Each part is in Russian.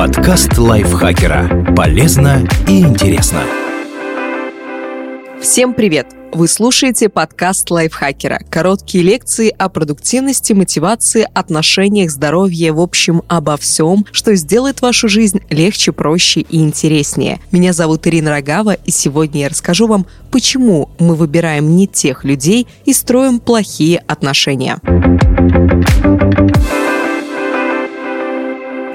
Подкаст лайфхакера. Полезно и интересно. Всем привет! Вы слушаете подкаст лайфхакера. Короткие лекции о продуктивности, мотивации, отношениях, здоровье, в общем, обо всем, что сделает вашу жизнь легче, проще и интереснее. Меня зовут Ирина Рогава, и сегодня я расскажу вам, почему мы выбираем не тех людей и строим плохие отношения.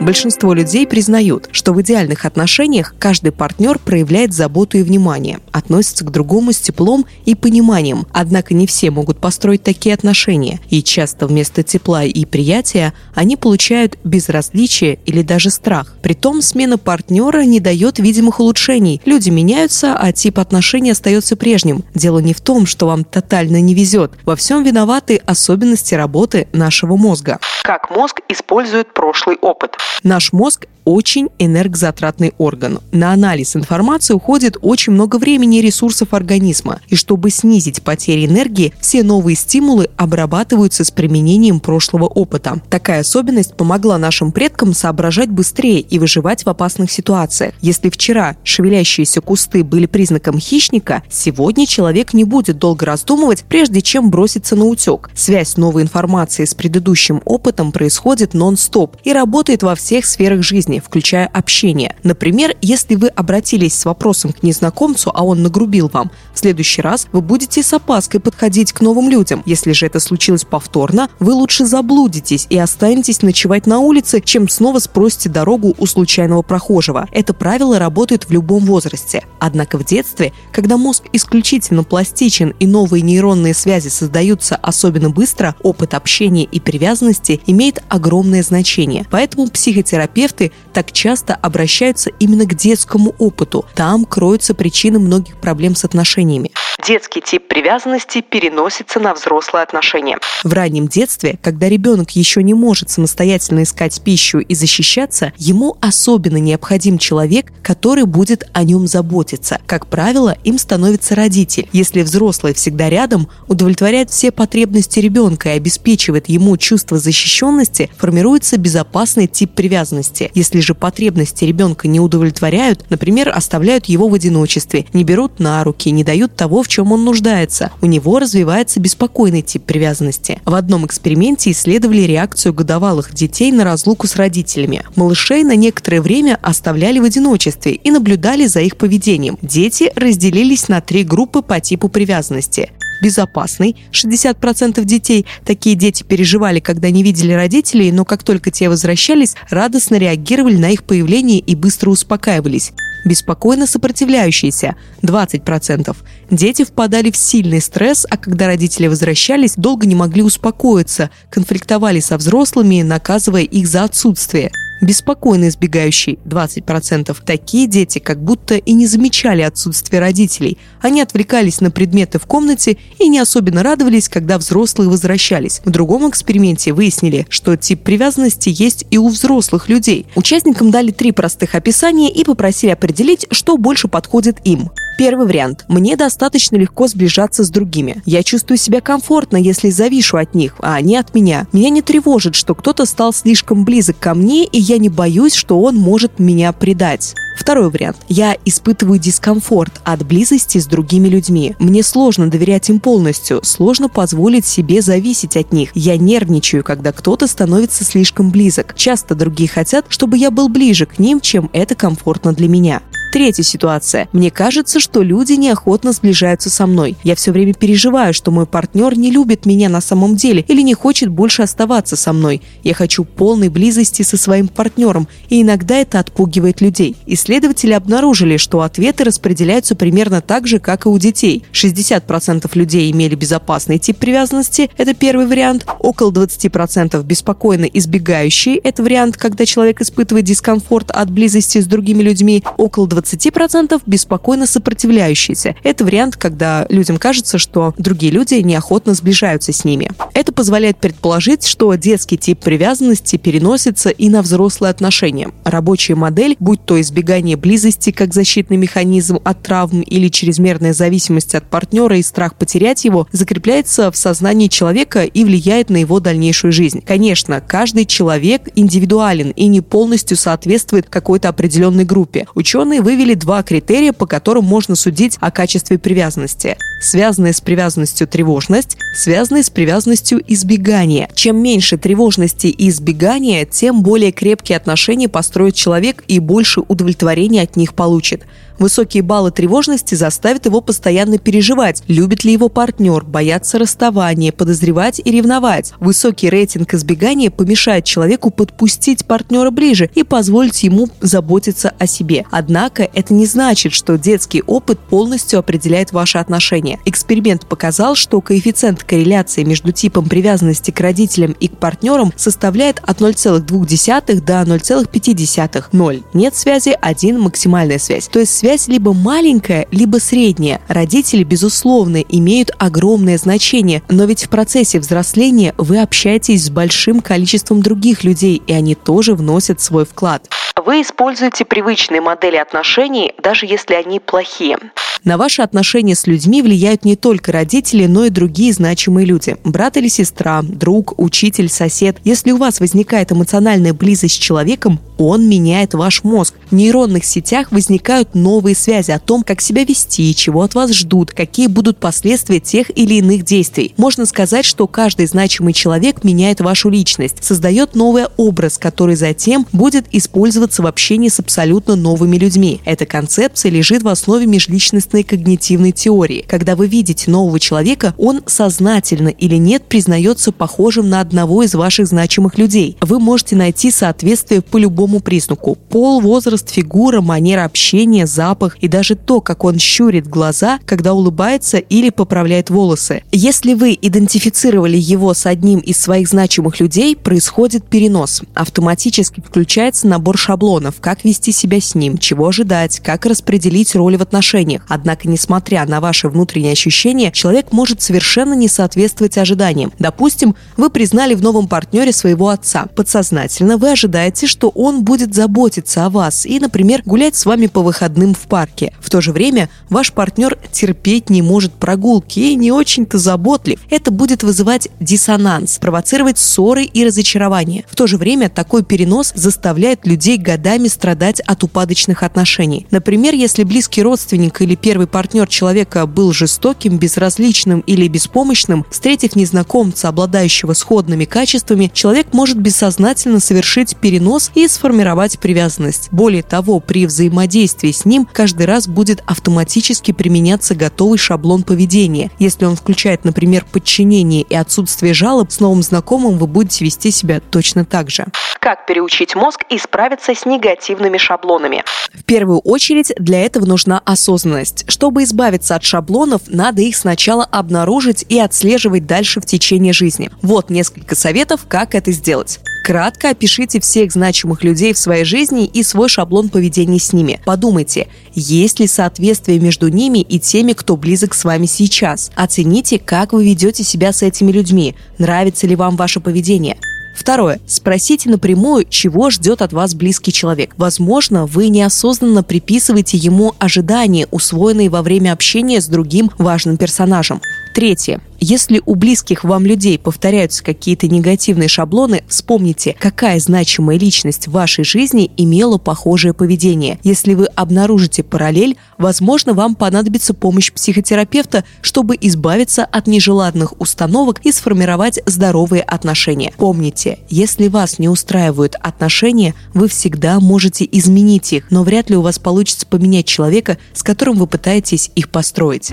Большинство людей признают, что в идеальных отношениях каждый партнер проявляет заботу и внимание, относится к другому с теплом и пониманием. Однако не все могут построить такие отношения, и часто вместо тепла и приятия они получают безразличие или даже страх. Притом смена партнера не дает видимых улучшений. Люди меняются, а тип отношений остается прежним. Дело не в том, что вам тотально не везет. Во всем виноваты особенности работы нашего мозга. Как мозг использует прошлый опыт? Наш мозг очень энергозатратный орган. На анализ информации уходит очень много времени и ресурсов организма. И чтобы снизить потери энергии, все новые стимулы обрабатываются с применением прошлого опыта. Такая особенность помогла нашим предкам соображать быстрее и выживать в опасных ситуациях. Если вчера шевелящиеся кусты были признаком хищника, сегодня человек не будет долго раздумывать, прежде чем броситься на утек. Связь новой информации с предыдущим опытом происходит нон-стоп и работает во всех сферах жизни включая общение. Например, если вы обратились с вопросом к незнакомцу, а он нагрубил вам, в следующий раз вы будете с опаской подходить к новым людям. Если же это случилось повторно, вы лучше заблудитесь и останетесь ночевать на улице, чем снова спросите дорогу у случайного прохожего. Это правило работает в любом возрасте. Однако в детстве, когда мозг исключительно пластичен и новые нейронные связи создаются особенно быстро, опыт общения и привязанности имеет огромное значение. Поэтому психотерапевты так часто обращаются именно к детскому опыту. Там кроются причины многих проблем с отношениями. Детский тип привязанности переносится на взрослые отношения. В раннем детстве, когда ребенок еще не может самостоятельно искать пищу и защищаться, ему особенно необходим человек, который будет о нем заботиться. Как правило, им становится родитель. Если взрослый всегда рядом, удовлетворяет все потребности ребенка и обеспечивает ему чувство защищенности, формируется безопасный тип привязанности. Если же потребности ребенка не удовлетворяют, например, оставляют его в одиночестве, не берут на руки, не дают того, в чем он нуждается, у него развивается беспокойный тип привязанности. В одном эксперименте исследовали реакцию годовалых детей на разлуку с родителями. Малышей на некоторое время оставляли в одиночестве и наблюдали за их поведением. Дети разделились на три группы по типу привязанности безопасный. 60% детей такие дети переживали, когда не видели родителей, но как только те возвращались, радостно реагировали на их появление и быстро успокаивались беспокойно сопротивляющиеся – 20%. Дети впадали в сильный стресс, а когда родители возвращались, долго не могли успокоиться, конфликтовали со взрослыми, наказывая их за отсутствие – беспокойно избегающий 20%. Такие дети как будто и не замечали отсутствие родителей. Они отвлекались на предметы в комнате и не особенно радовались, когда взрослые возвращались. В другом эксперименте выяснили, что тип привязанности есть и у взрослых людей. Участникам дали три простых описания и попросили определить, что больше подходит им. Первый вариант. Мне достаточно легко сближаться с другими. Я чувствую себя комфортно, если завишу от них, а они от меня. Меня не тревожит, что кто-то стал слишком близок ко мне, и я не боюсь, что он может меня предать. Второй вариант. Я испытываю дискомфорт от близости с другими людьми. Мне сложно доверять им полностью, сложно позволить себе зависеть от них. Я нервничаю, когда кто-то становится слишком близок. Часто другие хотят, чтобы я был ближе к ним, чем это комфортно для меня. Третья ситуация. Мне кажется, что люди неохотно сближаются со мной. Я все время переживаю, что мой партнер не любит меня на самом деле или не хочет больше оставаться со мной. Я хочу полной близости со своим партнером, и иногда это отпугивает людей. Исследователи обнаружили, что ответы распределяются примерно так же, как и у детей. 60% людей имели безопасный тип привязанности, это первый вариант. Около 20% беспокойно избегающие, это вариант, когда человек испытывает дискомфорт от близости с другими людьми. Около 20 20% беспокойно сопротивляющиеся. Это вариант, когда людям кажется, что другие люди неохотно сближаются с ними. Это позволяет предположить, что детский тип привязанности переносится и на взрослые отношения. Рабочая модель, будь то избегание близости как защитный механизм от травм или чрезмерная зависимость от партнера и страх потерять его, закрепляется в сознании человека и влияет на его дальнейшую жизнь. Конечно, каждый человек индивидуален и не полностью соответствует какой-то определенной группе. Ученые вывели два критерия, по которым можно судить о качестве привязанности. Связанная с привязанностью тревожность, связанная с привязанностью избегания. Чем меньше тревожности и избегания, тем более крепкие отношения построит человек и больше удовлетворения от них получит. Высокие баллы тревожности заставят его постоянно переживать, любит ли его партнер, бояться расставания, подозревать и ревновать. Высокий рейтинг избегания помешает человеку подпустить партнера ближе и позволить ему заботиться о себе. Однако это не значит, что детский опыт полностью определяет ваши отношения. Эксперимент показал, что коэффициент корреляции между типом привязанности к родителям и к партнерам составляет от 0,2 до 0,5. 0. Нет связи, 1 максимальная связь. То есть Связь либо маленькая, либо средняя. Родители, безусловно, имеют огромное значение, но ведь в процессе взросления вы общаетесь с большим количеством других людей, и они тоже вносят свой вклад. Вы используете привычные модели отношений, даже если они плохие. На ваши отношения с людьми влияют не только родители, но и другие значимые люди. Брат или сестра, друг, учитель, сосед. Если у вас возникает эмоциональная близость с человеком, он меняет ваш мозг. В нейронных сетях возникают новые связи о том, как себя вести, чего от вас ждут, какие будут последствия тех или иных действий. Можно сказать, что каждый значимый человек меняет вашу личность, создает новый образ, который затем будет использоваться в общении с абсолютно новыми людьми. Эта концепция лежит в основе межличностной личностной когнитивной теории. Когда вы видите нового человека, он сознательно или нет признается похожим на одного из ваших значимых людей. Вы можете найти соответствие по любому признаку. Пол, возраст, фигура, манера общения, запах и даже то, как он щурит глаза, когда улыбается или поправляет волосы. Если вы идентифицировали его с одним из своих значимых людей, происходит перенос. Автоматически включается набор шаблонов, как вести себя с ним, чего ожидать, как распределить роли в отношениях. Несмотря на ваши внутренние ощущения, человек может совершенно не соответствовать ожиданиям. Допустим, вы признали в новом партнере своего отца. Подсознательно вы ожидаете, что он будет заботиться о вас и, например, гулять с вами по выходным в парке. В то же время ваш партнер терпеть не может прогулки и не очень-то заботлив. Это будет вызывать диссонанс, провоцировать ссоры и разочарование. В то же время такой перенос заставляет людей годами страдать от упадочных отношений. Например, если близкий родственник или первый партнер человека был жестоким, безразличным или беспомощным, встретив незнакомца, обладающего сходными качествами, человек может бессознательно совершить перенос и сформировать привязанность. Более того, при взаимодействии с ним каждый раз будет автоматически применяться готовый шаблон поведения. Если он включает, например, подчинение и отсутствие жалоб, с новым знакомым вы будете вести себя точно так же. Как переучить мозг и справиться с негативными шаблонами? В первую очередь для этого нужна осознанность. Чтобы избавиться от шаблонов, надо их сначала обнаружить и отслеживать дальше в течение жизни. Вот несколько советов, как это сделать. Кратко опишите всех значимых людей в своей жизни и свой шаблон поведения с ними. Подумайте, есть ли соответствие между ними и теми, кто близок с вами сейчас. Оцените, как вы ведете себя с этими людьми, нравится ли вам ваше поведение. Второе. Спросите напрямую, чего ждет от вас близкий человек. Возможно, вы неосознанно приписываете ему ожидания, усвоенные во время общения с другим важным персонажем. Третье. Если у близких вам людей повторяются какие-то негативные шаблоны, вспомните, какая значимая личность в вашей жизни имела похожее поведение. Если вы обнаружите параллель, возможно, вам понадобится помощь психотерапевта, чтобы избавиться от нежеланных установок и сформировать здоровые отношения. Помните, если вас не устраивают отношения, вы всегда можете изменить их, но вряд ли у вас получится поменять человека, с которым вы пытаетесь их построить.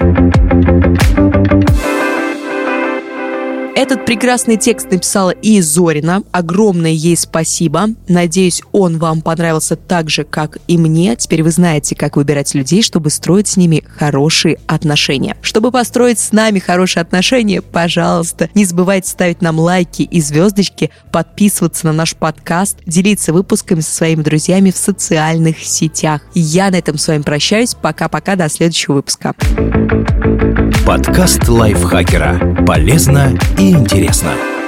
Этот прекрасный текст написала и Зорина. Огромное ей спасибо. Надеюсь, он вам понравился так же, как и мне. Теперь вы знаете, как выбирать людей, чтобы строить с ними хорошие отношения. Чтобы построить с нами хорошие отношения, пожалуйста, не забывайте ставить нам лайки и звездочки, подписываться на наш подкаст, делиться выпусками со своими друзьями в социальных сетях. Я на этом с вами прощаюсь. Пока-пока, до следующего выпуска. Подкаст лайфхакера. Полезно и интересно.